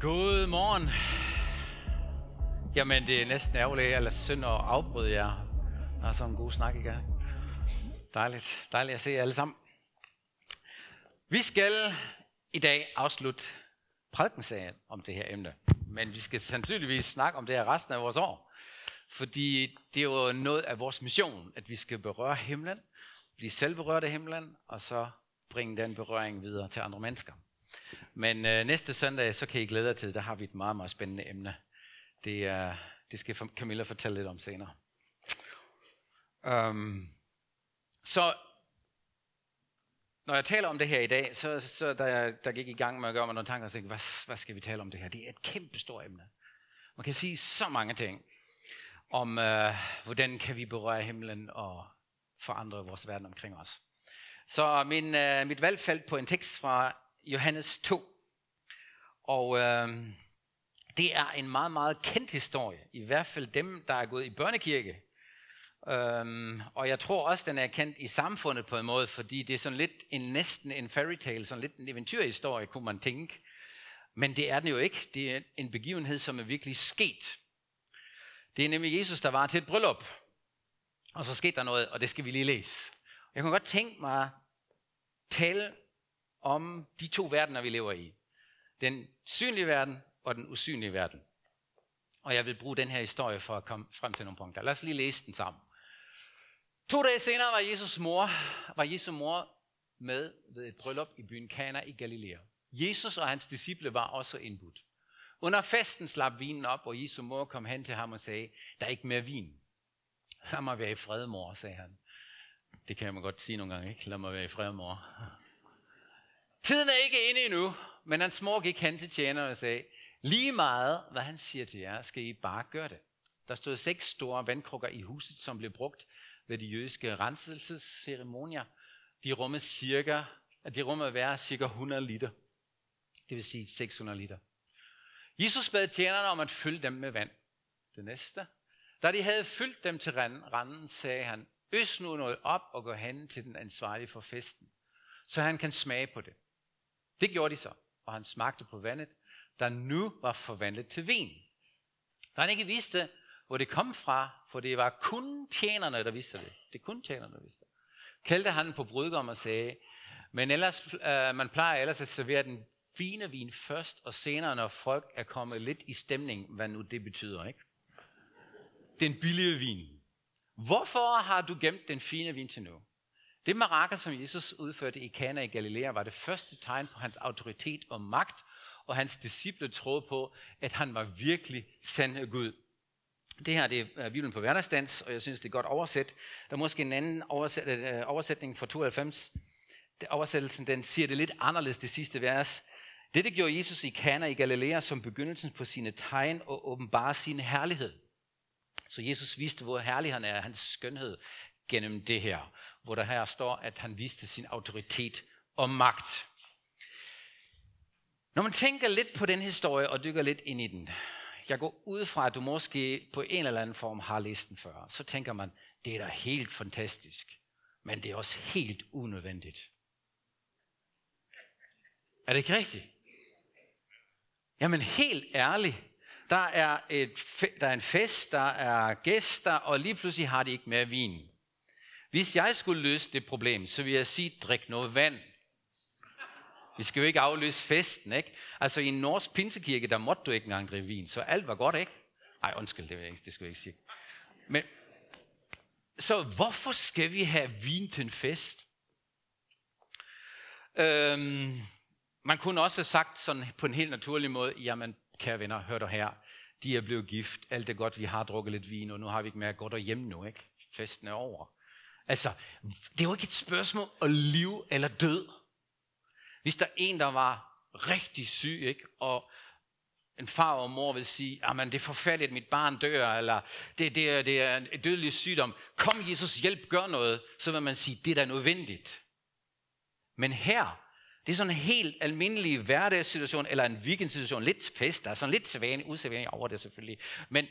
God morgen. Jamen, det er næsten ærgerligt, eller synd at afbryde jer. Der er sådan en god snak i gang. Dejligt, dejligt at se jer alle sammen. Vi skal i dag afslutte prædikensagen om det her emne. Men vi skal sandsynligvis snakke om det her resten af vores år. Fordi det er jo noget af vores mission, at vi skal berøre himlen, blive selvberørt af himlen, og så bringe den berøring videre til andre mennesker. Men øh, næste søndag, så kan I glæde jer til, der har vi et meget, meget spændende emne. Det, er, det skal Camilla fortælle lidt om senere. Um, så når jeg taler om det her i dag, så, så da jeg der gik i gang med at gøre mig nogle tanker, så tænkte hvad, hvad skal vi tale om det her? Det er et kæmpe stort emne. Man kan sige så mange ting om, øh, hvordan kan vi berøre himlen og forandre vores verden omkring os. Så min, øh, mit valg faldt på en tekst fra Johannes 2. Og øh, det er en meget, meget kendt historie. I hvert fald dem, der er gået i børnekirke. Øhm, og jeg tror også, den er kendt i samfundet på en måde, fordi det er sådan lidt en, næsten en fairy tale, sådan lidt en eventyrhistorie, kunne man tænke. Men det er den jo ikke. Det er en begivenhed, som er virkelig sket. Det er nemlig Jesus, der var til et bryllup. Og så skete der noget, og det skal vi lige læse. Jeg kunne godt tænke mig tale om de to verdener, vi lever i. Den synlige verden og den usynlige verden. Og jeg vil bruge den her historie for at komme frem til nogle punkter. Lad os lige læse den sammen. To dage senere var Jesus mor, var Jesu mor med ved et bryllup i byen Kana i Galilea. Jesus og hans disciple var også indbudt. Under festen slap vinen op, og Jesu mor kom hen til ham og sagde, der er ikke mere vin. Lad mig være i fred, mor, sagde han. Det kan man godt sige nogle gange, ikke? Lad mig være i fred, mor. Tiden er ikke inde endnu, men hans mor gik hen til tjeneren og sagde, lige meget hvad han siger til jer, skal I bare gøre det. Der stod seks store vandkrukker i huset, som blev brugt ved de jødiske renselsesceremonier. De rummede cirka, at de rummede hver cirka 100 liter. Det vil sige 600 liter. Jesus bad tjenerne om at fylde dem med vand. Det næste. Da de havde fyldt dem til randen, sagde han, øs nu noget op og gå hen til den ansvarlige for festen, så han kan smage på det. Det gjorde de så, og han smagte på vandet, der nu var forvandlet til vin. Da han ikke vidste, hvor det kom fra, for det var kun tjenerne, der vidste det. Det er kun tjenerne, der vidste det. Kaldte han på brudgom og sagde, men ellers, øh, man plejer ellers at servere den fine vin først, og senere, når folk er kommet lidt i stemning, hvad nu det betyder, ikke? Den billige vin. Hvorfor har du gemt den fine vin til nu? Det mirakel, som Jesus udførte i Kana i Galilea, var det første tegn på hans autoritet og magt, og hans disciple troede på, at han var virkelig sand Gud. Det her det er Bibelen på hverdagsdans, og jeg synes, det er godt oversat. Der er måske en anden oversæt, øh, oversætning fra 92. Oversættelsen den siger det lidt anderledes, det sidste vers. Det, det gjorde Jesus i Kana i Galilea som begyndelsen på sine tegn og åbenbare sin herlighed. Så Jesus viste, hvor herlig han er, hans skønhed gennem det her. Hvor der her står, at han viste sin autoritet og magt. Når man tænker lidt på den historie og dykker lidt ind i den, jeg går ud fra, at du måske på en eller anden form har læst den før, så tænker man, det er da helt fantastisk, men det er også helt unødvendigt. Er det ikke rigtigt? Jamen helt ærligt, der er, et, der er en fest, der er gæster, og lige pludselig har de ikke mere vin. Hvis jeg skulle løse det problem, så vil jeg sige, drik noget vand. Vi skal jo ikke afløse festen, ikke? Altså i en norsk pinsekirke, der måtte du ikke engang drikke vin, så alt var godt, ikke? Nej, undskyld, det, vil jeg ikke, det skal jeg ikke sige. Men, så hvorfor skal vi have vin til en fest? Øhm, man kunne også have sagt sådan på en helt naturlig måde, jamen kære venner, hør dig her, de er blevet gift, alt er godt, vi har drukket lidt vin, og nu har vi ikke mere godt hjem nu, ikke? Festen er over. Altså, det er jo ikke et spørgsmål om liv eller død. Hvis der er en, der var rigtig syg, ikke? og en far og mor vil sige, ah, at det er forfærdeligt, at mit barn dør, eller det, det, er, det er en dødelig sygdom. Kom Jesus, hjælp, gør noget. Så vil man sige, det er da nødvendigt. Men her, det er sådan en helt almindelig hverdagssituation, eller en weekendsituation, lidt fest, der er sådan lidt sædvanligt, usædvanligt over det selvfølgelig. Men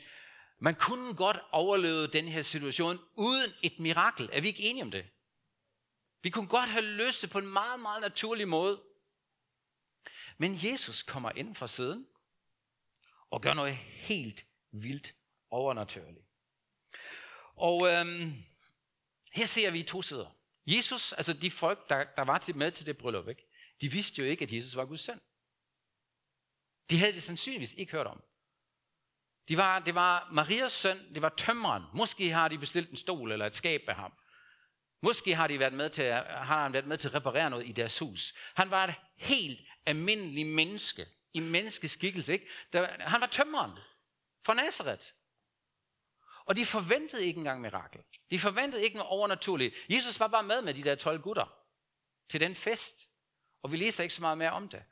man kunne godt overleve den her situation uden et mirakel. Er vi ikke enige om det? Vi kunne godt have løst det på en meget, meget naturlig måde. Men Jesus kommer ind fra siden, og gør noget helt vildt overnaturligt. Og øhm, her ser vi to sider. Jesus, altså de folk, der, der var til, med til det bryllup, ikke? de vidste jo ikke, at Jesus var Guds søn. De havde det sandsynligvis ikke hørt om. De var, det var Marias søn, det var tømmeren. Måske har de bestilt en stol eller et skab af ham. Måske har, de været med til, har han været med til at reparere noget i deres hus. Han var et helt almindeligt menneske, i menneskeskikkelse. Ikke? Der, han var tømmeren fra Nazareth. Og de forventede ikke engang mirakel. De forventede ikke noget overnaturligt. Jesus var bare med med de der 12 gutter til den fest. Og vi læser ikke så meget mere om det.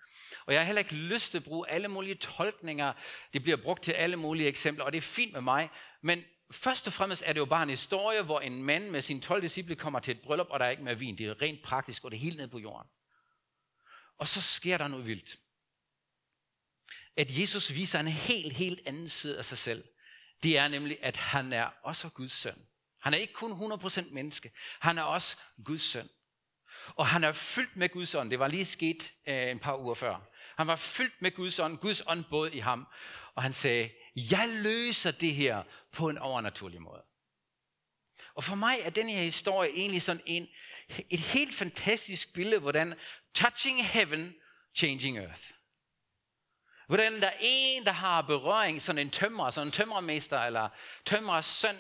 Og jeg har heller ikke lyst til at bruge alle mulige tolkninger. Det bliver brugt til alle mulige eksempler, og det er fint med mig. Men først og fremmest er det jo bare en historie, hvor en mand med sine 12 disciple kommer til et bryllup, og der er ikke mere vin. Det er rent praktisk, og det er helt ned på jorden. Og så sker der noget vildt. At Jesus viser en helt, helt anden side af sig selv. Det er nemlig, at han er også Guds søn. Han er ikke kun 100% menneske. Han er også Guds søn. Og han er fyldt med Guds ånd. Det var lige sket øh, en par uger før. Han var fyldt med Guds ånd. Guds ånd både i ham. Og han sagde, jeg løser det her på en overnaturlig måde. Og for mig er den her historie egentlig sådan en, et helt fantastisk billede, hvordan touching heaven, changing earth. Hvordan der er en, der har berøring, sådan en tømrer, sådan en tømrermester, eller tømrers søn,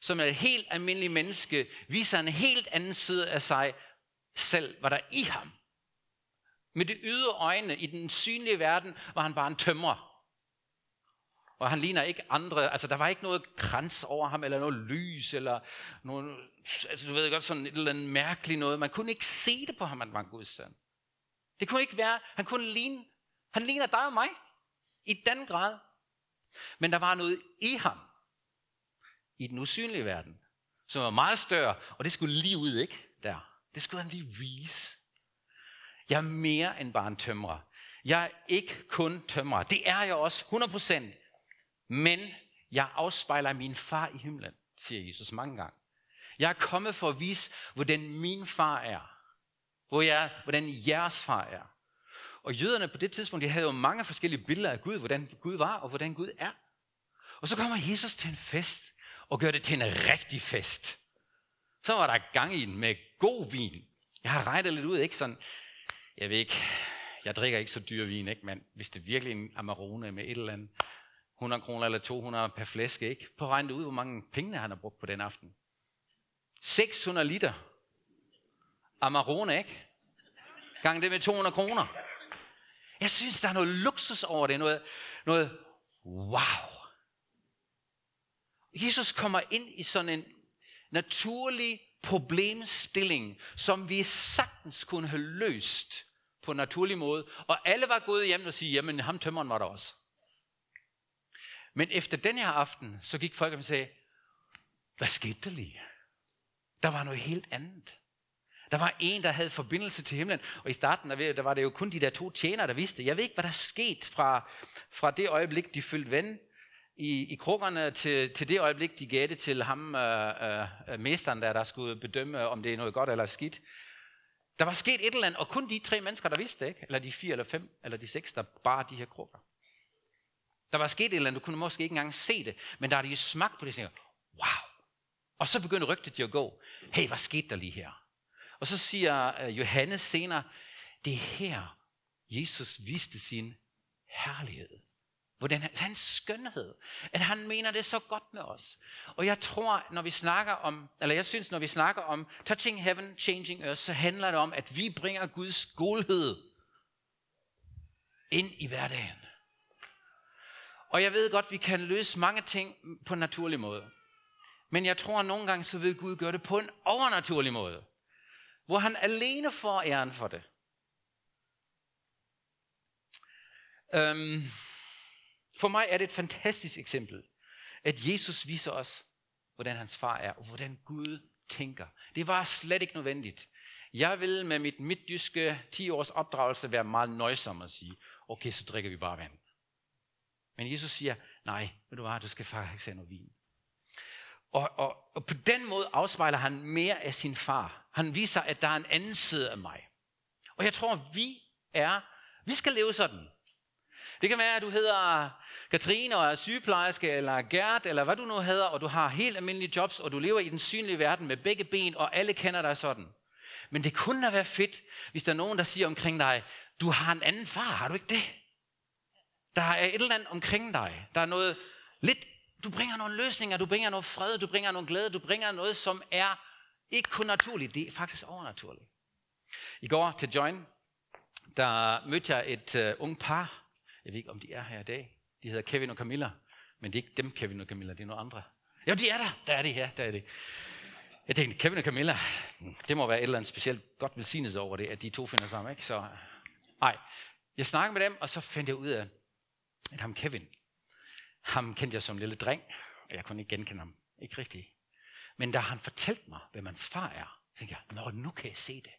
som er et helt almindeligt menneske, viser en helt anden side af sig selv, hvad der i ham. Med det ydre øjne i den synlige verden var han bare en tømrer. Og han ligner ikke andre, altså der var ikke noget krans over ham, eller noget lys, eller noget, altså du ved godt, sådan et eller andet mærkeligt noget. Man kunne ikke se det på ham, at han var en Guds søn. Det kunne ikke være, han kunne ligne, han ligner dig og mig, i den grad. Men der var noget i ham, i den usynlige verden, som var meget større, og det skulle lige ud, ikke? Der. Det skulle han lige vise. Jeg er mere end bare en tømrer. Jeg er ikke kun tømrer. Det er jeg også 100%. Men jeg afspejler min far i himlen, siger Jesus mange gange. Jeg er kommet for at vise, hvordan min far er. Hvor jeg, hvordan jeres far er. Og jøderne på det tidspunkt, de havde jo mange forskellige billeder af Gud, hvordan Gud var og hvordan Gud er. Og så kommer Jesus til en fest og gør det til en rigtig fest. Så var der gang i den med god vin. Jeg har regnet lidt ud, ikke sådan, jeg ved ikke, jeg drikker ikke så dyr vin, ikke? men hvis det er virkelig en Amarone med et eller andet 100 kroner eller 200 per flaske, ikke? På regnet ud, hvor mange penge han har brugt på den aften. 600 liter Amarone, ikke? Gang det med 200 kroner. Jeg synes, der er noget luksus over det. Noget, noget wow. Jesus kommer ind i sådan en naturlig problemstilling, som vi sagtens kunne have løst på en naturlig måde. Og alle var gået hjem og sige, jamen ham tømmeren var der også. Men efter den her aften, så gik folk og sagde, hvad skete der lige? Der var noget helt andet. Der var en, der havde forbindelse til himlen, og i starten der var det jo kun de der to tjenere, der vidste. Jeg ved ikke, hvad der skete fra, fra det øjeblik, de følte ven i, i krukkerne, til, til det øjeblik, de gav det til ham, øh, øh, øh mesteren, der, der skulle bedømme, om det er noget godt eller skidt. Der var sket et eller andet, og kun de tre mennesker, der vidste det, ikke? eller de fire eller fem, eller de seks, der bare de her krukker. Der var sket et eller andet, du kunne måske ikke engang se det, men der er de smagt på det, og tænker, wow. Og så begyndte rygtet jo at gå, hey, hvad skete der lige her? Og så siger øh, Johannes senere, det er her, Jesus viste sin herlighed. Hvordan han, hans skønhed. At han mener det så godt med os. Og jeg tror, når vi snakker om, eller jeg synes, når vi snakker om touching heaven, changing earth, så handler det om, at vi bringer Guds godhed ind i hverdagen. Og jeg ved godt, vi kan løse mange ting på en naturlig måde. Men jeg tror, at nogle gange så vil Gud gøre det på en overnaturlig måde. Hvor han alene får æren for det. Øhm, for mig er det et fantastisk eksempel, at Jesus viser os, hvordan hans far er, og hvordan Gud tænker. Det var slet ikke nødvendigt. Jeg vil med mit midtjyske 10 års opdragelse være meget nøjsom og sige, okay, så drikker vi bare vand. Men Jesus siger, nej, ved du hvad, du skal faktisk have noget vin. Og, og, og på den måde afspejler han mere af sin far. Han viser, at der er en anden side af mig. Og jeg tror, vi er, vi skal leve sådan. Det kan være, at du hedder Katrine og er sygeplejerske, eller Gert, eller hvad du nu hedder, og du har helt almindelige jobs, og du lever i den synlige verden med begge ben, og alle kender dig sådan. Men det kunne da være fedt, hvis der er nogen, der siger omkring dig, du har en anden far, har du ikke det? Der er et eller andet omkring dig. Der er noget lidt, du bringer nogle løsninger, du bringer noget fred, du bringer noget glæde, du bringer noget, som er ikke kun naturligt, det er faktisk overnaturligt. I går til Join, der mødte jeg et uh, ung par. Jeg ved ikke, om de er her i dag. De hedder Kevin og Camilla. Men det er ikke dem, Kevin og Camilla, det er nogle andre. Ja, de er der. Der er de her. Der er de. Jeg tænkte, Kevin og Camilla, det må være et eller andet specielt godt velsignelse over det, at de to finder sammen. Ikke? Så, nej, jeg snakkede med dem, og så fandt jeg ud af, at ham Kevin, ham kendte jeg som lille dreng, og jeg kunne ikke genkende ham. Ikke rigtigt. Men da han fortalte mig, hvem hans far er, så tænkte jeg, nå, nu kan jeg se det.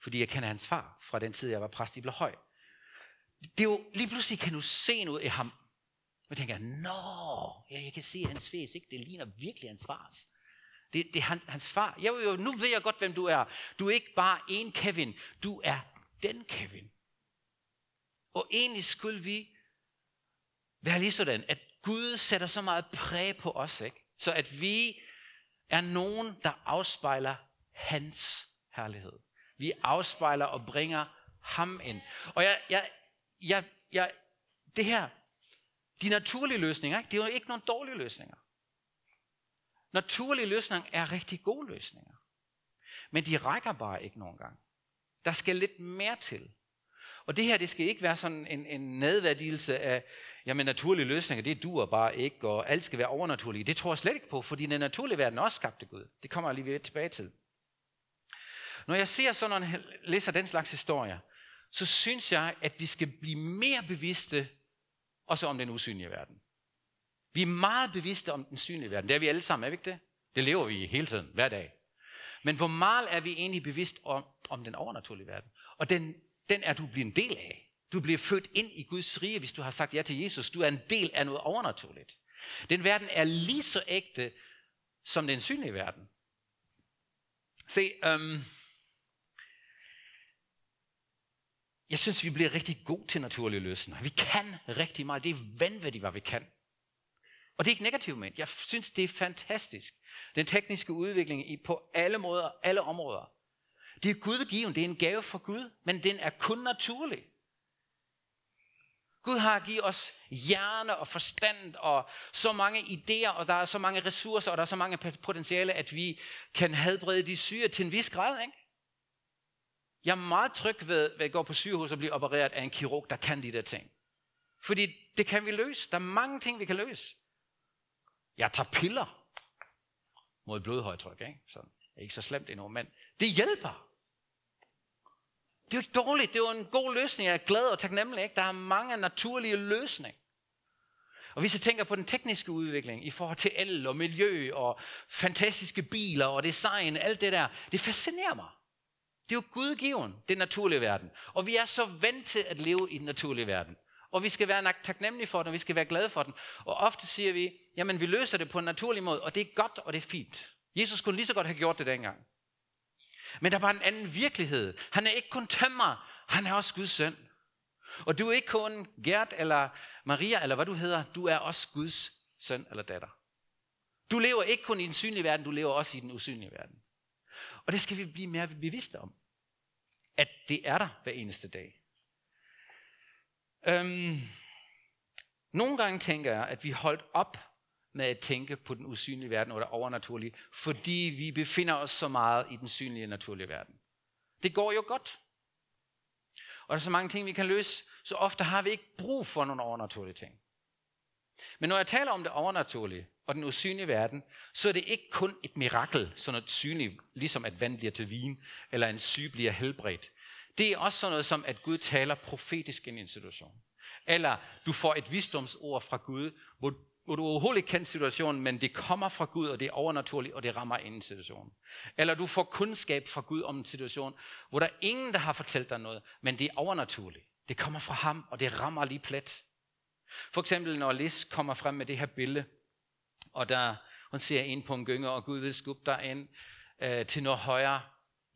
Fordi jeg kender hans far fra den tid, jeg var præst i Blåhøj. Det er jo, lige pludselig kan du se noget i ham. Og tænker, nå, ja, jeg kan se hans fjes, ikke? Det ligner virkelig hans fars. Det, det er han, hans far. Jeg, jo, nu ved jeg godt, hvem du er. Du er ikke bare en Kevin. Du er den Kevin. Og egentlig skulle vi være lige sådan, at Gud sætter så meget præg på os, ikke? så at vi er nogen, der afspejler hans herlighed. Vi afspejler og bringer ham ind. Og jeg, jeg, jeg, jeg, det her, de naturlige løsninger, ikke? det er jo ikke nogen dårlige løsninger. Naturlige løsninger er rigtig gode løsninger. Men de rækker bare ikke nogen gang. Der skal lidt mere til. Og det her, det skal ikke være sådan en, en nedværdigelse af, jamen naturlige løsninger, det duer bare ikke, og alt skal være overnaturligt. Det tror jeg slet ikke på, fordi den naturlige verden også skabte Gud. Det kommer jeg lige tilbage til. Når jeg ser sådan, en, læser den slags historier, så synes jeg, at vi skal blive mere bevidste også om den usynlige verden. Vi er meget bevidste om den synlige verden. Det er vi alle sammen, er vi ikke det? Det lever vi hele tiden, hver dag. Men hvor meget er vi egentlig bevidst om, om den overnaturlige verden? Og den, den er du blevet en del af. Du bliver født ind i Guds rige, hvis du har sagt ja til Jesus. Du er en del af noget overnaturligt. Den verden er lige så ægte som den synlige verden. Se, øhm, jeg synes, vi bliver rigtig gode til naturlige løsninger. Vi kan rigtig meget. Det er vanvittigt, hvad vi kan. Og det er ikke negativt, men jeg synes, det er fantastisk. Den tekniske udvikling i på alle måder, alle områder. Det er gudgiven, det er en gave fra Gud, men den er kun naturlig. Gud har givet os hjerne og forstand og så mange idéer, og der er så mange ressourcer, og der er så mange potentiale, at vi kan helbrede de syge til en vis grad. Ikke? Jeg er meget tryg ved, ved at gå på sygehus og blive opereret af en kirurg, der kan de der ting. Fordi det kan vi løse. Der er mange ting, vi kan løse. Jeg tager piller mod blodhøjtryk, ikke? Så det er ikke så slemt endnu, men det hjælper. Det er jo ikke dårligt, det er jo en god løsning. Jeg er glad og taknemmelig. Ikke? Der er mange naturlige løsninger. Og hvis jeg tænker på den tekniske udvikling i forhold til el og miljø og fantastiske biler og design, alt det der, det fascinerer mig. Det er jo gudgiven, det naturlige verden. Og vi er så vant til at leve i den naturlige verden. Og vi skal være taknemmelige for den, og vi skal være glade for den. Og ofte siger vi, jamen vi løser det på en naturlig måde, og det er godt, og det er fint. Jesus kunne lige så godt have gjort det dengang. Men der var en anden virkelighed. Han er ikke kun tømmer, han er også Guds søn. Og du er ikke kun Gert eller Maria, eller hvad du hedder, du er også Guds søn eller datter. Du lever ikke kun i den synlige verden, du lever også i den usynlige verden. Og det skal vi blive mere bevidste om. At det er der hver eneste dag. Øhm, nogle gange tænker jeg, at vi holdt op med at tænke på den usynlige verden eller overnaturlige, fordi vi befinder os så meget i den synlige naturlige verden. Det går jo godt. Og der er så mange ting, vi kan løse, så ofte har vi ikke brug for nogle overnaturlige ting. Men når jeg taler om det overnaturlige og den usynlige verden, så er det ikke kun et mirakel, sådan noget synligt, ligesom at vand bliver til vin, eller en syg bliver helbredt. Det er også sådan noget som, at Gud taler profetisk ind i en situation. Eller du får et visdomsord fra Gud, hvor, hvor du overhovedet ikke kender situationen, men det kommer fra Gud, og det er overnaturligt, og det rammer ind i situationen. Eller du får kundskab fra Gud om en situation, hvor der er ingen, der har fortalt dig noget, men det er overnaturligt. Det kommer fra ham, og det rammer lige plet. For eksempel når Lis kommer frem med det her billede, og der hun ser en på en gynge, og Gud vil skubbe dig ind øh, til noget højere.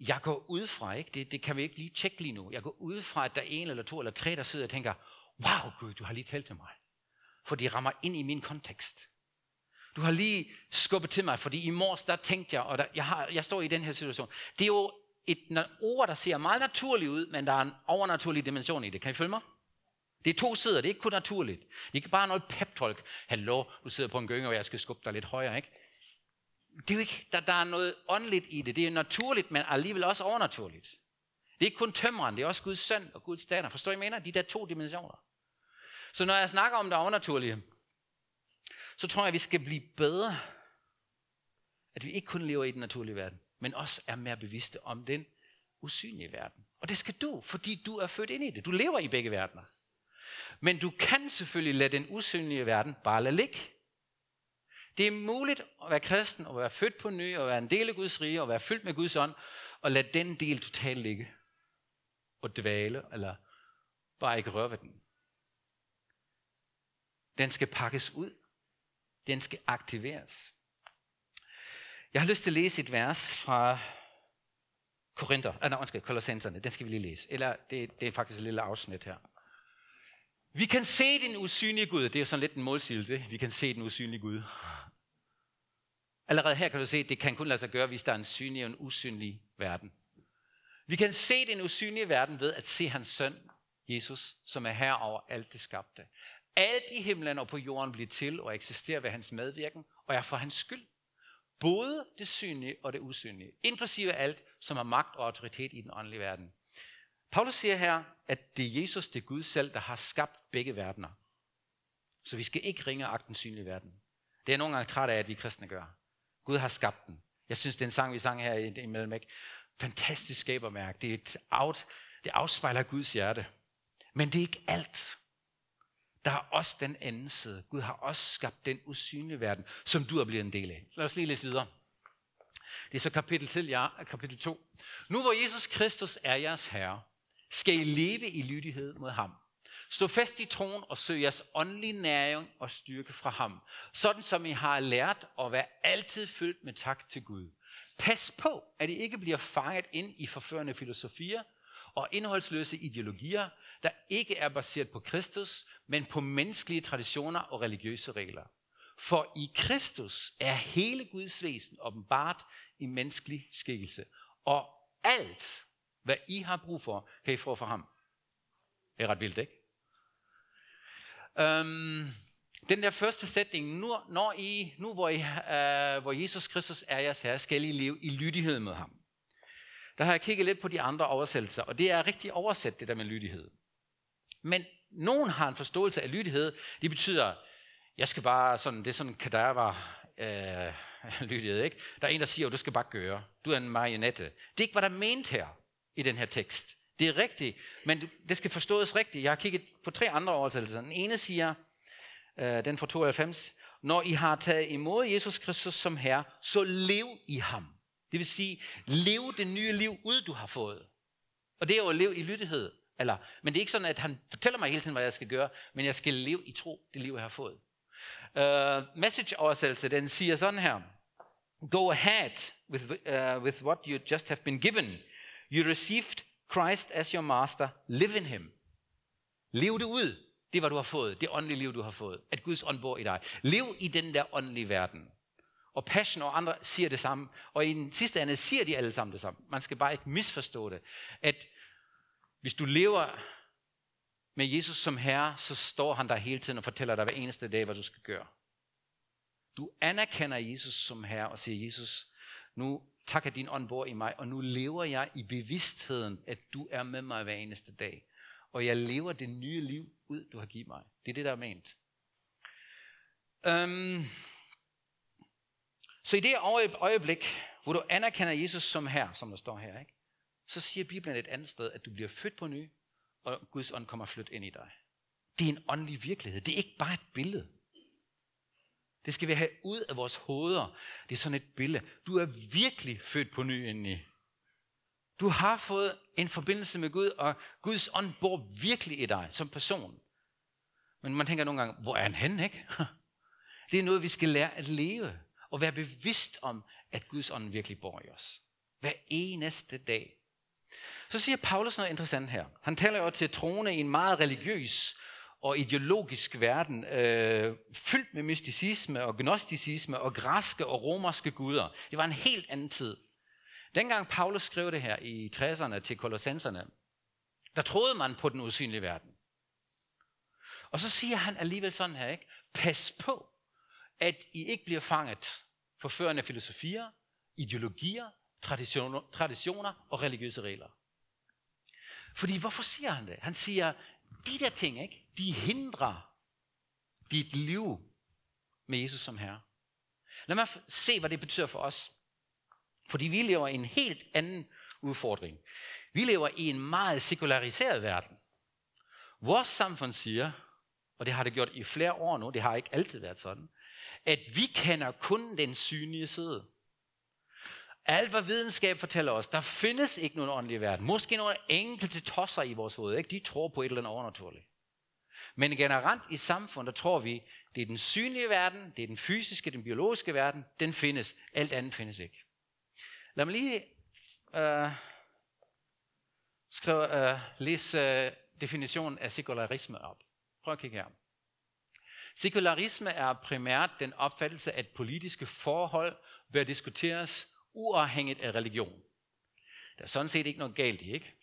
Jeg går ud fra, ikke? Det, det kan vi ikke lige tjekke lige nu. Jeg går ud fra, at der er en eller to eller tre, der sidder og tænker, wow Gud, du har lige talt til mig. for de rammer ind i min kontekst. Du har lige skubbet til mig, fordi i morges, der tænkte jeg, og der, jeg, har, jeg står i den her situation. Det er jo et ord, der ser meget naturligt ud, men der er en overnaturlig dimension i det. Kan I følge mig? Det er to sider, det er ikke kun naturligt. Det er ikke bare noget pep-talk. Hallo, du sidder på en gynge, og jeg skal skubbe dig lidt højere, ikke? Det er jo ikke, der, der er noget åndeligt i det. Det er naturligt, men alligevel også overnaturligt. Det er ikke kun tømmeren, det er også Guds søn og Guds datter. Forstår I, mener? De der to dimensioner. Så når jeg snakker om det overnaturlige, så tror jeg, at vi skal blive bedre. At vi ikke kun lever i den naturlige verden, men også er mere bevidste om den usynlige verden. Og det skal du, fordi du er født ind i det. Du lever i begge verdener. Men du kan selvfølgelig lade den usynlige verden bare lade ligge. Det er muligt at være kristen og være født på ny og være en del af Guds rige og være fyldt med Guds ånd og lade den del totalt ligge og dvale eller bare ikke røre ved den. Den skal pakkes ud. Den skal aktiveres. Jeg har lyst til at læse et vers fra Korinther, ah, nej, undskyld, Kolossenserne, den skal vi lige læse. Eller det, det er faktisk et lille afsnit her. Vi kan se den usynlige Gud. Det er sådan lidt en målsigelse. Vi kan se den usynlige Gud. Allerede her kan du se, at det kan kun lade sig gøre, hvis der er en synlig og en usynlig verden. Vi kan se den usynlige verden ved at se hans søn, Jesus, som er her over alt det skabte. Alt i himlen og på jorden bliver til og eksisterer ved hans medvirken og er for hans skyld. Både det synlige og det usynlige, inklusive alt, som har magt og autoritet i den åndelige verden. Paulus siger her, at det er Jesus, det er Gud selv, der har skabt begge verdener. Så vi skal ikke ringe agten den synlige verden. Det er nogle gange træt af, at vi kristne gør. Gud har skabt den. Jeg synes, det er en sang, vi sang her i mellem. Ikke? Fantastisk skabermærke. Det, er et out, det afspejler Guds hjerte. Men det er ikke alt. Der er også den anden side. Gud har også skabt den usynlige verden, som du er blevet en del af. Lad os lige læse videre. Det er så kapitel til, ja, kapitel 2. Nu hvor Jesus Kristus er jeres herre, skal I leve i lydighed mod ham. Stå fast i troen og søg jeres åndelige næring og styrke fra ham, sådan som I har lært at være altid fyldt med tak til Gud. Pas på, at I ikke bliver fanget ind i forførende filosofier og indholdsløse ideologier, der ikke er baseret på Kristus, men på menneskelige traditioner og religiøse regler. For i Kristus er hele Guds væsen åbenbart i menneskelig skikkelse. Og alt, hvad I har brug for, kan I få fra ham. Det er ret vildt, ikke? Um, den der første sætning, nu, når I, nu hvor, I, uh, hvor Jesus Kristus er jeres herre, skal I leve i lydighed med ham. Der har jeg kigget lidt på de andre oversættelser, og det er rigtig oversat, det der med lydighed. Men nogen har en forståelse af lydighed. Det betyder, jeg skal bare sådan, det er sådan kadaver øh, lydighed, ikke? Der er en, der siger, du skal bare gøre. Du er en marionette. Det er ikke, hvad der er ment her i den her tekst. Det er rigtigt, men det skal forstås rigtigt. Jeg har kigget på tre andre oversættelser. Den ene siger, øh, den fra 92, når I har taget imod Jesus Kristus som Herre, så lev i ham. Det vil sige, lev det nye liv ud, du har fået. Og det er jo at leve i lydighed. Eller, men det er ikke sådan, at han fortæller mig hele tiden, hvad jeg skal gøre, men jeg skal leve i tro, det liv, jeg har fået. Uh, message-oversættelse, den siger sådan her. Go ahead with, uh, with what you just have been given. You received Christ as your master. Live in him. Lev det ud. Det, hvad du har fået. Det åndelige liv, du har fået. At Guds ånd bor i dig. Lev i den der åndelige verden. Og Passion og andre siger det samme. Og i den sidste ende siger de alle sammen det samme. Man skal bare ikke misforstå det. At hvis du lever med Jesus som herre, så står han der hele tiden og fortæller dig hver eneste dag, hvad du skal gøre. Du anerkender Jesus som herre og siger, Jesus, nu takker din ånd bor i mig, og nu lever jeg i bevidstheden, at du er med mig hver eneste dag. Og jeg lever det nye liv ud, du har givet mig. Det er det, der er ment. Um, så i det øjeblik, hvor du anerkender Jesus som herre, som der står her, ikke? så siger Bibelen et andet sted, at du bliver født på ny, og Guds ånd kommer flyt ind i dig. Det er en åndelig virkelighed. Det er ikke bare et billede. Det skal vi have ud af vores hoveder. Det er sådan et billede. Du er virkelig født på ny indeni. Du har fået en forbindelse med Gud, og Guds ånd bor virkelig i dig som person. Men man tænker nogle gange, hvor er han henne, ikke? Det er noget, vi skal lære at leve, og være bevidst om, at Guds ånd virkelig bor i os. Hver eneste dag. Så siger Paulus noget interessant her. Han taler jo til troende i en meget religiøs og ideologisk verden, øh, fyldt med mysticisme og gnosticisme og græske og romerske guder. Det var en helt anden tid. Dengang Paulus skrev det her i 60'erne til kolossenserne, der troede man på den usynlige verden. Og så siger han alligevel sådan her, ikke? Pas på, at I ikke bliver fanget forførende filosofier, ideologier, traditioner, traditioner og religiøse regler. Fordi hvorfor siger han det? Han siger, de der ting, ikke, de hindrer dit liv med Jesus som Herre. Lad mig se, hvad det betyder for os. Fordi vi lever i en helt anden udfordring. Vi lever i en meget sekulariseret verden. Vores samfund siger, og det har det gjort i flere år nu, det har ikke altid været sådan, at vi kender kun den synlige side. Alt hvad videnskab fortæller os, der findes ikke nogen åndelig verden. Måske nogle enkelte tosser i vores hoved, ikke? de tror på et eller andet overnaturligt. Men generelt i samfundet, tror vi, det er den synlige verden, det er den fysiske, den biologiske verden, den findes. Alt andet findes ikke. Lad mig lige øh, skrive, øh, læse øh, definitionen af sekularisme op. Prøv at kigge her. Sekularisme er primært den opfattelse, at politiske forhold bør diskuteres uafhængigt af religion. Der er sådan set ikke noget galt i, ikke?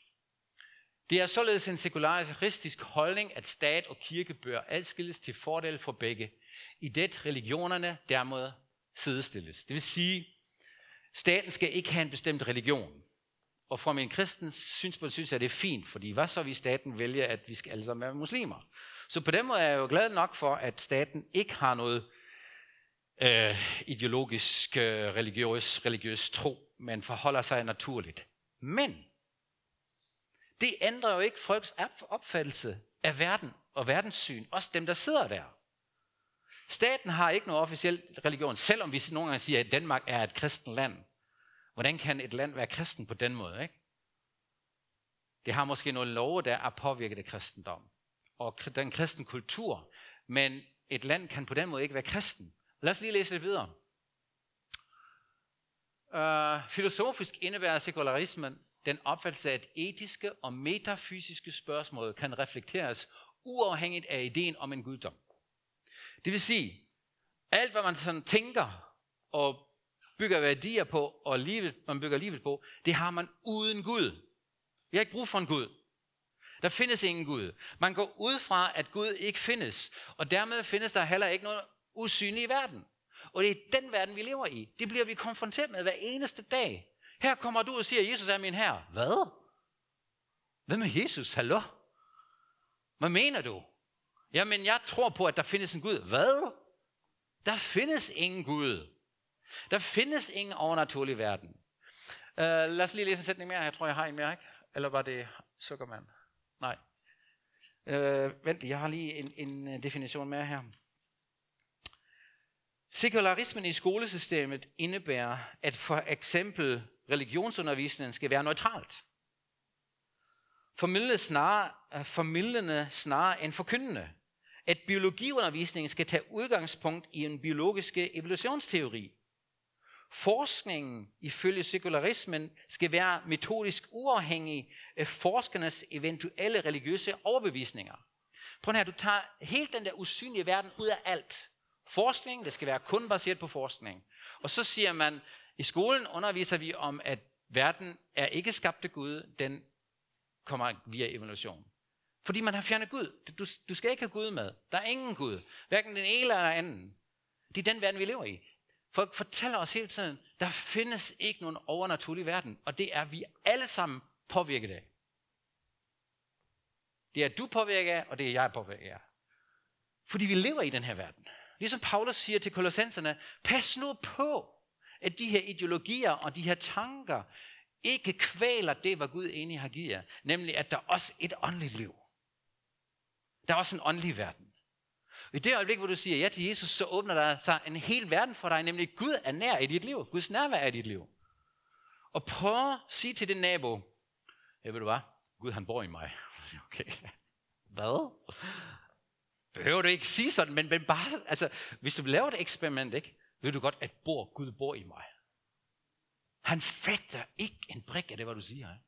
Det er således en sekularistisk holdning, at stat og kirke bør adskilles til fordel for begge, i det religionerne dermed sidestilles. Det vil sige, staten skal ikke have en bestemt religion. Og fra min kristens synspunkt synes jeg, det er fint, fordi hvad så hvis staten vælger, at vi skal alle sammen være muslimer? Så på den måde er jeg jo glad nok for, at staten ikke har noget øh, ideologisk, øh, religiøs, religiøs tro, men forholder sig naturligt. Men det ændrer jo ikke folks opfattelse af verden og verdenssyn, også dem, der sidder der. Staten har ikke noget officiel religion, selvom vi nogle gange siger, at Danmark er et kristen land. Hvordan kan et land være kristen på den måde? Ikke? Det har måske nogle love, der er påvirket af kristendom og den kristen kultur, men et land kan på den måde ikke være kristen. Lad os lige læse lidt videre. Uh, filosofisk indebærer sekularismen den opfattelse, at etiske og metafysiske spørgsmål kan reflekteres uafhængigt af ideen om en guddom. Det vil sige, alt hvad man sådan tænker og bygger værdier på, og livet, man bygger livet på, det har man uden Gud. Vi har ikke brug for en Gud. Der findes ingen Gud. Man går ud fra, at Gud ikke findes, og dermed findes der heller ikke noget usynlig verden. Og det er den verden, vi lever i. Det bliver vi konfronteret med hver eneste dag. Her kommer du og siger, Jesus er min herre. Hvad? Hvem er Jesus? Hallo? Hvad mener du? Jamen, jeg tror på, at der findes en Gud. Hvad? Der findes ingen Gud. Der findes ingen overnaturlig verden. Uh, lad os lige læse en sætning mere. Jeg tror, jeg har en mere, ikke? Eller var det Zuckerman? Nej. Uh, vent, jeg har lige en, en øh, definition mere her. Sekularismen i skolesystemet indebærer, at for eksempel religionsundervisningen skal være neutralt. Formidlende snarere, øh, formidlende snarere end forkyndende. At biologiundervisningen skal tage udgangspunkt i en biologiske evolutionsteori. Forskningen ifølge sekularismen skal være metodisk uafhængig af forskernes eventuelle religiøse overbevisninger. Prøv her, du tager helt den der usynlige verden ud af alt. Forskning, det skal være kun baseret på forskning. Og så siger man, i skolen underviser vi om, at verden er ikke skabt af Gud, den kommer via evolution. Fordi man har fjernet Gud. Du, du skal ikke have Gud med. Der er ingen Gud. Hverken den ene eller anden. Det er den verden, vi lever i. Folk fortæller os hele tiden, der findes ikke nogen overnaturlig verden. Og det er vi alle sammen påvirket af. Det er du påvirket af, og det er jeg påvirket af. Fordi vi lever i den her verden. Ligesom Paulus siger til kolossenserne, pas nu på, at de her ideologier og de her tanker ikke kvæler det, hvad Gud egentlig har givet jer. Nemlig, at der er også et åndeligt liv. Der er også en åndelig verden. I det øjeblik, hvor du siger ja til Jesus, så åbner der sig en hel verden for dig, nemlig Gud er nær i dit liv. Guds nærvær er i dit liv. Og prøv at sige til din nabo, ja, ved du hvad? Gud han bor i mig. Okay. Hvad? Behøver du ikke sige sådan, men, men bare, altså, hvis du laver et eksperiment, ikke? Ved du godt, at bor, Gud bor i mig. Han fatter ikke en brik af det, hvad du siger. Ikke?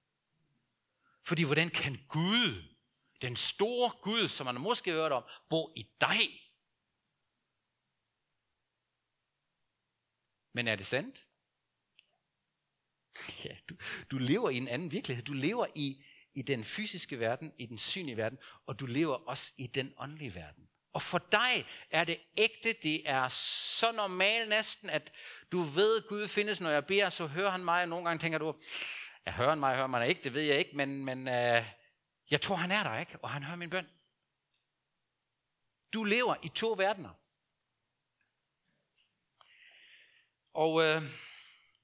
Fordi hvordan kan Gud Den store Gud, som man måske har hørt om, bo i dig. Men er det sandt? Ja, du, du lever i en anden virkelighed. Du lever i, i den fysiske verden, i den synlige verden, og du lever også i den åndelige verden. Og for dig er det ægte, det er så normalt næsten, at du ved, at Gud findes, når jeg beder, så hører han mig, og nogle gange tænker du, jeg hører han mig, hører man ikke, det ved jeg ikke, men, men øh, jeg tror, han er der, ikke? Og han hører min bøn. Du lever i to verdener. Og øh,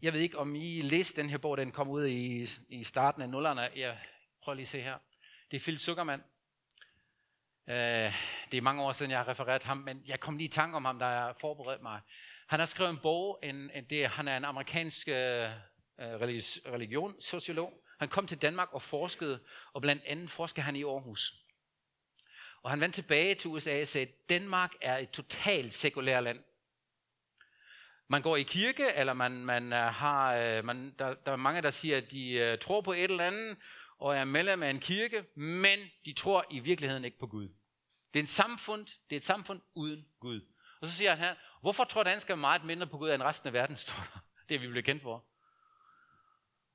jeg ved ikke, om I læste den her bog, den kom ud i, i starten af nullerne. Jeg prøver lige at se her. Det er Phil Zuckerman. Øh, det er mange år siden, jeg har refereret ham, men jeg kom lige i tanke om ham, da jeg forberedte mig. Han har skrevet en bog, en, en, det, han er en amerikansk uh, religionssociolog. Han kom til Danmark og forskede, og blandt andet forskede han i Aarhus. Og han vendte tilbage til USA og sagde, at Danmark er et totalt sekulært land. Man går i kirke, eller man, man øh, har, man, der, der er mange, der siger, at de uh, tror på et eller andet, og er medlem af en kirke, men de tror i virkeligheden ikke på Gud. Det er, en samfund, det er et samfund uden Gud. Og så siger han her, hvorfor tror danskere meget mindre på Gud end resten af verden, står der. Det er vi blevet kendt for.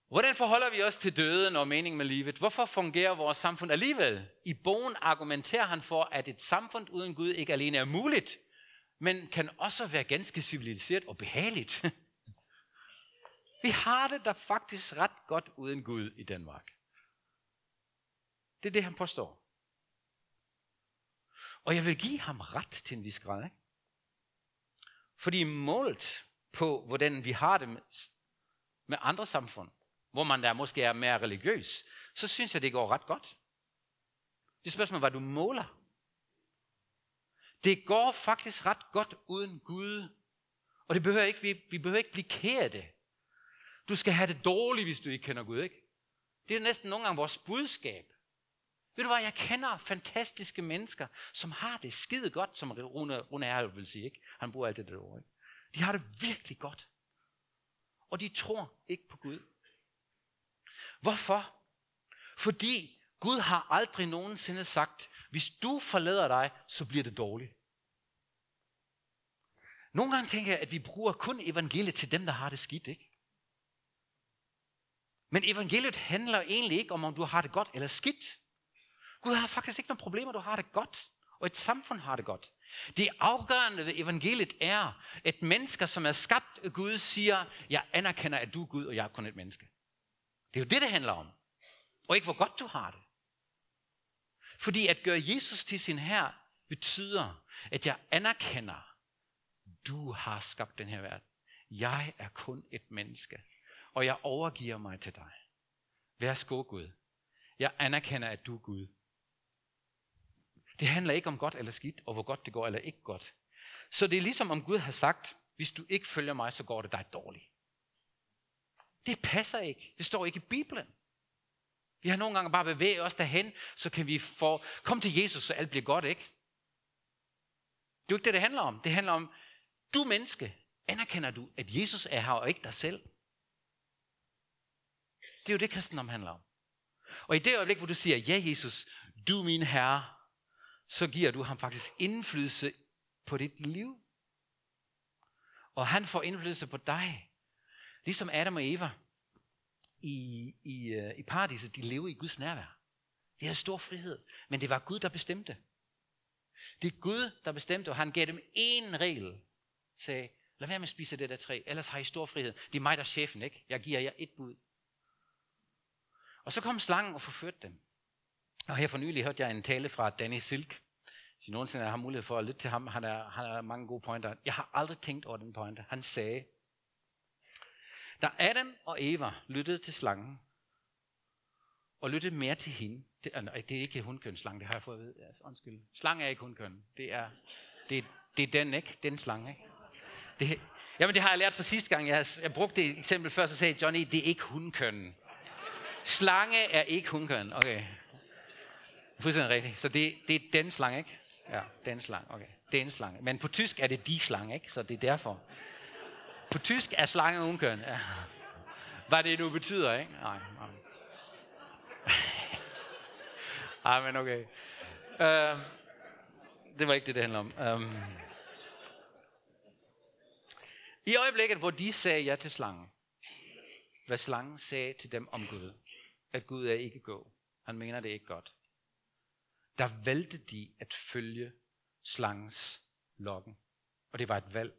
Hvordan forholder vi os til døden og meningen med livet? Hvorfor fungerer vores samfund alligevel? I bogen argumenterer han for, at et samfund uden Gud ikke alene er muligt, men kan også være ganske civiliseret og behageligt. Vi har det da faktisk ret godt uden Gud i Danmark. Det er det, han påstår. Og jeg vil give ham ret til en vis grad. Ikke? Fordi målt på, hvordan vi har det med, med andre samfund, hvor man der måske er mere religiøs, så synes jeg, det går ret godt. Det er hvad du måler. Det går faktisk ret godt uden Gud. Og det behøver ikke, vi, vi behøver ikke blive det. Du skal have det dårligt, hvis du ikke kender Gud, ikke? Det er næsten nogle gange vores budskab. Ved du hvad, jeg kender fantastiske mennesker, som har det skide godt, som Rune, Rune Erl vil sige. Ikke? Han bruger alt det ord. Ikke? De har det virkelig godt. Og de tror ikke på Gud. Hvorfor? Fordi Gud har aldrig nogensinde sagt, hvis du forlader dig, så bliver det dårligt. Nogle gange tænker jeg, at vi bruger kun evangeliet til dem, der har det skidt, ikke? Men evangeliet handler egentlig ikke om, om du har det godt eller skidt. Gud har faktisk ikke nogen problemer, du har det godt. Og et samfund har det godt. Det afgørende ved evangeliet er, at mennesker, som er skabt af Gud, siger, jeg anerkender, at du er Gud, og jeg er kun et menneske. Det er jo det, det handler om. Og ikke, hvor godt du har det. Fordi at gøre Jesus til sin her betyder, at jeg anerkender, du har skabt den her verden. Jeg er kun et menneske, og jeg overgiver mig til dig. Værsgo Gud. Jeg anerkender, at du er Gud. Det handler ikke om godt eller skidt, og hvor godt det går eller ikke godt. Så det er ligesom om Gud har sagt, hvis du ikke følger mig, så går det dig dårligt. Det passer ikke. Det står ikke i Bibelen. Vi har nogle gange bare bevæget os derhen, så kan vi få, kom til Jesus, så alt bliver godt, ikke? Det er jo ikke det, det handler om. Det handler om, du menneske, anerkender du, at Jesus er her, og ikke dig selv? Det er jo det, kristendom handler om. Og i det øjeblik, hvor du siger, ja Jesus, du er min herre, så giver du ham faktisk indflydelse på dit liv. Og han får indflydelse på dig. Ligesom Adam og Eva i, i, øh, i paradiset, de lever i Guds nærvær. De har stor frihed. Men det var Gud, der bestemte. Det er Gud, der bestemte, og han gav dem én regel. Sagde, lad være med at spise det der træ, ellers har I stor frihed. Det er mig, der er chefen, ikke? Jeg giver jer et bud. Og så kom slangen og forførte dem. Og her for nylig hørte jeg en tale fra Danny Silk. Hvis I nogensinde har mulighed for at lytte til ham, han har, han mange gode pointer. Jeg har aldrig tænkt over den pointe. Han sagde, da Adam og Eva lyttede til slangen, og lyttede mere til hende, det, er, det er ikke hundkøn slange, det har jeg fået at vide. Altså, undskyld. Slange er ikke hundkøn. Det er, det, det er den, ikke? Den slange, ikke? Det, jamen, det har jeg lært fra sidste gang. Jeg, jeg brugte det eksempel før, så sagde Johnny, det er ikke hundkøn. Slange er ikke hundkøn. Okay. Fuldstændig rigtigt. Så det, det er den slange, ikke? Ja, den slange. Okay. Den slange. Men på tysk er det de slange, ikke? Så det er derfor. På tysk er slange unkøn. Ja. Hvad det nu betyder, ikke? Nej. nej. Ej, men okay. Øhm, det var ikke det, det handler om. Øhm. I øjeblikket, hvor de sagde ja til slangen, hvad slangen sagde til dem om Gud, at Gud er ikke god. Han mener det ikke godt. Der valgte de at følge slangens lokken. Og det var et valg.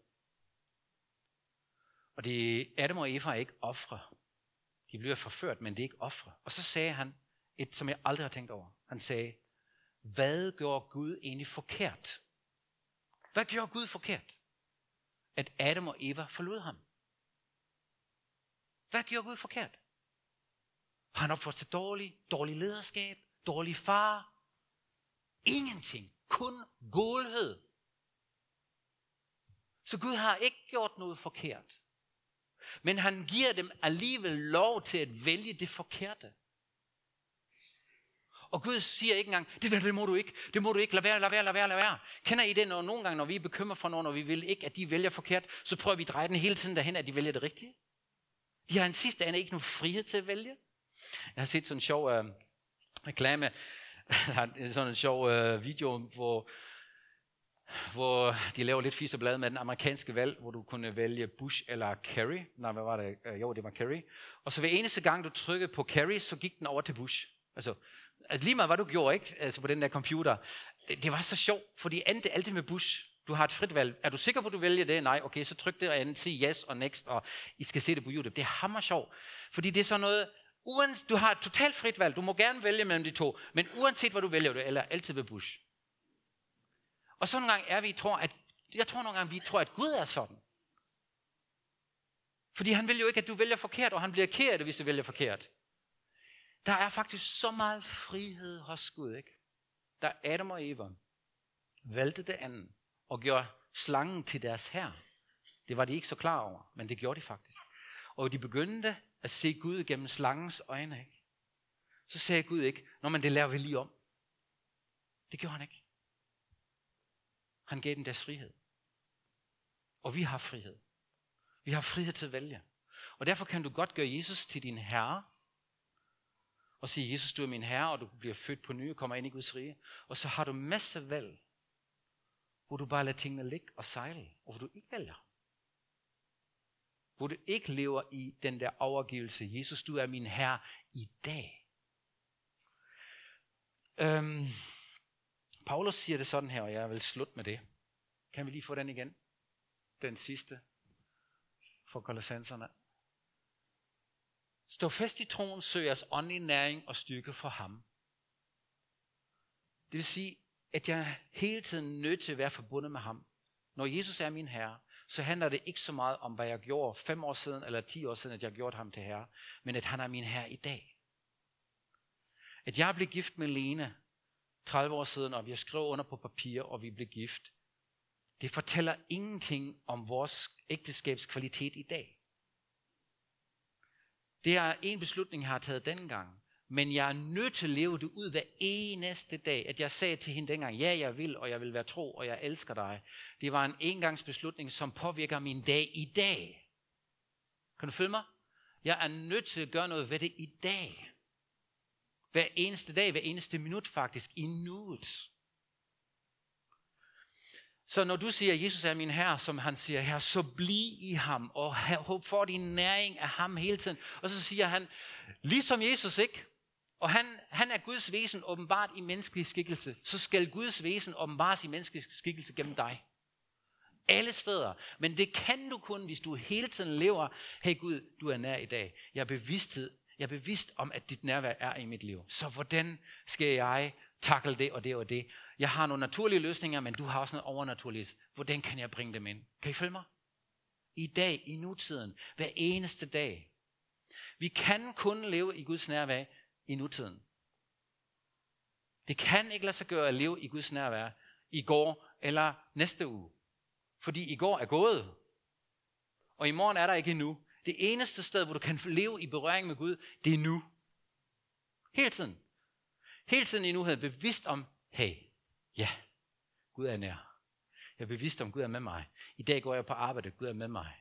Og det Adam og Eva er ikke ofre. De bliver forført, men det er ikke ofre. Og så sagde han et, som jeg aldrig har tænkt over. Han sagde, hvad gjorde Gud egentlig forkert? Hvad gjorde Gud forkert? At Adam og Eva forlod ham. Hvad gjorde Gud forkert? Har han opført sig dårligt? Dårlig lederskab? Dårlig far? Ingenting. Kun godhed. Så Gud har ikke gjort noget forkert. Men han giver dem alligevel lov til at vælge det forkerte. Og Gud siger ikke engang, det der, det må du ikke, det må du ikke, lad være, lad være, lad være, lad være. Kender I det, når nogle gange, når vi er bekymret for nogen, og vi vil ikke, at de vælger forkert, så prøver vi at dreje den hele tiden derhen, at de vælger det rigtige? De har en sidste ende ikke nogen frihed til at vælge. Jeg har set sådan en sjov øh, reklame, sådan en sjov øh, video, hvor, hvor de laver lidt fisk og blad med den amerikanske valg, hvor du kunne vælge Bush eller Kerry. Nej, hvad var det? Øh, jo, det var Kerry. Og så hver eneste gang, du trykkede på Kerry, så gik den over til Bush. Altså, altså lige meget hvad du gjorde, ikke? Altså på den der computer. Det, det var så sjovt, for de endte altid med Bush. Du har et frit valg. Er du sikker på, at du vælger det? Nej, okay, så tryk det og andet. Sig yes og next, og I skal se det på YouTube. Det er hammer sjovt, Fordi det er sådan noget, uans, du har et totalt frit valg. Du må gerne vælge mellem de to. Men uanset hvad du vælger, du eller altid ved Bush. Og sådan nogle gange er vi, tror, at, jeg tror nogle gange, vi tror, at Gud er sådan. Fordi han vil jo ikke, at du vælger forkert, og han bliver ked hvis du vælger forkert. Der er faktisk så meget frihed hos Gud, ikke? Der Adam og Eva valgte det andet og gjorde slangen til deres herre. Det var de ikke så klar over, men det gjorde de faktisk. Og de begyndte at se Gud gennem slangens øjne. Ikke? Så sagde Gud ikke, når man det laver vi lige om. Det gjorde han ikke. Han gav dem deres frihed. Og vi har frihed. Vi har frihed til at vælge. Og derfor kan du godt gøre Jesus til din herre, og sige, Jesus, du er min herre, og du bliver født på ny og kommer ind i Guds rige. Og så har du masser af valg, hvor du bare lader tingene ligge og sejle, og hvor du ikke vælger. Hvor du ikke lever i den der overgivelse. Jesus, du er min herre i dag. Øhm, Paulus siger det sådan her, og jeg vil slutte med det. Kan vi lige få den igen? Den sidste for kolossenserne. Stå fast i troen, søg jeres åndelige næring og styrke for ham. Det vil sige, at jeg hele tiden nødt til at være forbundet med ham. Når Jesus er min herre, så handler det ikke så meget om, hvad jeg gjorde fem år siden eller ti år siden, at jeg gjorde ham til herre, men at han er min herre i dag. At jeg blev gift med Lene 30 år siden, og vi har skrevet under på papir, og vi blev gift, det fortæller ingenting om vores ægteskabskvalitet i dag. Det er en beslutning, jeg har taget dengang. Men jeg er nødt til at leve det ud hver eneste dag. At jeg sagde til hende dengang, ja, jeg vil, og jeg vil være tro, og jeg elsker dig. Det var en engangsbeslutning, som påvirker min dag i dag. Kan du følge mig? Jeg er nødt til at gøre noget ved det i dag. Hver eneste dag, hver eneste minut faktisk, i nuet. Så når du siger, at Jesus er min herre, som han siger her, så bliv i ham, og få din næring af ham hele tiden. Og så siger han, ligesom Jesus ikke, og han, han er Guds væsen åbenbart i menneskelig skikkelse, så skal Guds væsen åbenbart i menneskelig skikkelse gennem dig. Alle steder. Men det kan du kun, hvis du hele tiden lever, hey Gud, du er nær i dag. Jeg er bevidsthed. Jeg er bevidst om, at dit nærvær er i mit liv. Så hvordan skal jeg takle det og det og det? Jeg har nogle naturlige løsninger, men du har også noget overnaturligt. Hvordan kan jeg bringe dem ind? Kan I følge mig? I dag, i nutiden, hver eneste dag. Vi kan kun leve i Guds nærvær i nutiden. Det kan ikke lade sig gøre at leve i Guds nærvær i går eller næste uge. Fordi i går er gået. Og i morgen er der ikke endnu. Det eneste sted, hvor du kan leve i berøring med Gud, det er nu. Hele tiden. Hele tiden i nu er bevidst om, hey, ja, Gud er nær. Jeg er bevidst om, Gud er med mig. I dag går jeg på arbejde, Gud er med mig.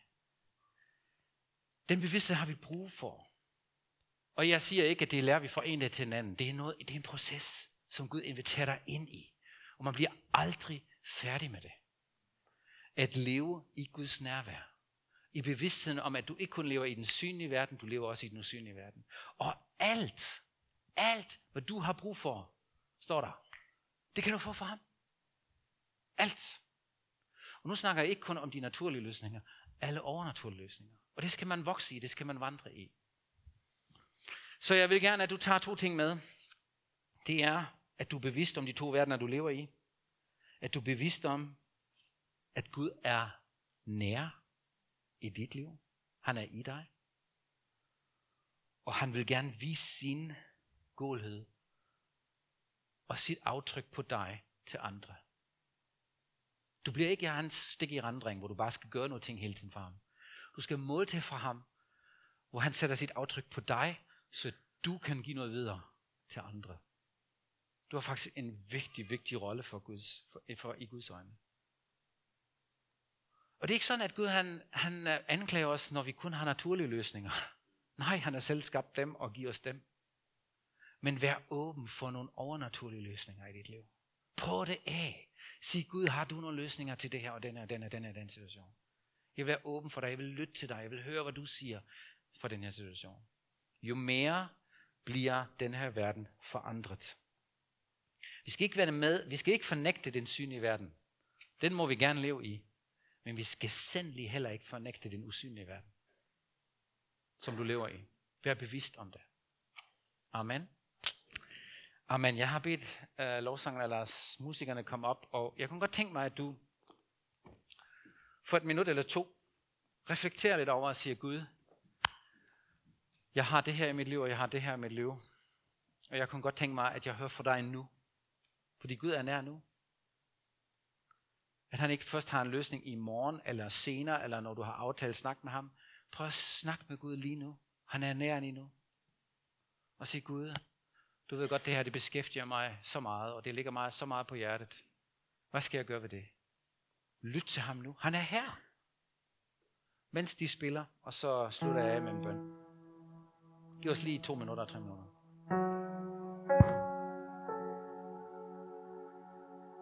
Den bevidsthed har vi brug for. Og jeg siger ikke, at det lærer vi fra en dag til en anden. Det er, noget, det er en proces. som Gud inviterer dig ind i. Og man bliver aldrig færdig med det. At leve i Guds nærvær. I bevidstheden om, at du ikke kun lever i den synlige verden, du lever også i den usynlige verden. Og alt, alt, hvad du har brug for, står der. Det kan du få fra ham. Alt. Og nu snakker jeg ikke kun om de naturlige løsninger, alle overnaturlige løsninger. Og det skal man vokse i, det skal man vandre i. Så jeg vil gerne, at du tager to ting med. Det er, at du er bevidst om de to verdener, du lever i. At du er bevidst om, at Gud er nær i dit liv. Han er i dig. Og han vil gerne vise sin godhed og sit aftryk på dig til andre. Du bliver ikke hans stik i randring, hvor du bare skal gøre noget ting hele tiden for ham. Du skal måle til fra ham, hvor han sætter sit aftryk på dig, så du kan give noget videre til andre. Du har faktisk en vigtig, vigtig rolle for, Guds, for, for i Guds øjne. Og det er ikke sådan, at Gud han, han øh, anklager os, når vi kun har naturlige løsninger. Nej, han har selv skabt dem og giver os dem. Men vær åben for nogle overnaturlige løsninger i dit liv. Prøv det af. Sig Gud, har du nogle løsninger til det her og den her, den her, den her, den situation? Jeg vil være åben for dig. Jeg vil lytte til dig. Jeg vil høre, hvad du siger for den her situation. Jo mere bliver den her verden forandret. Vi skal ikke være med, vi skal ikke fornægte den synlige verden. Den må vi gerne leve i. Men vi skal sandelig heller ikke fornægte den usynlige verden, som du lever i. Vær bevidst om det. Amen. Amen. Jeg har bedt uh, lovsangerne Lars, musikerne komme op, og jeg kunne godt tænke mig, at du for et minut eller to reflekterer lidt over og siger, Gud, jeg har det her i mit liv, og jeg har det her i mit liv. Og jeg kunne godt tænke mig, at jeg hører fra dig nu. Fordi Gud er nær nu. At han ikke først har en løsning i morgen, eller senere, eller når du har aftalt snak med ham. Prøv at snakke med Gud lige nu. Han er nær lige nu. Og sig Gud, du ved godt, det her det beskæftiger mig så meget, og det ligger mig så meget på hjertet. Hvad skal jeg gøre ved det? Lyt til ham nu. Han er her. Mens de spiller, og så slutter jeg af med en bøn. Giv os lige to minutter, tre minutter.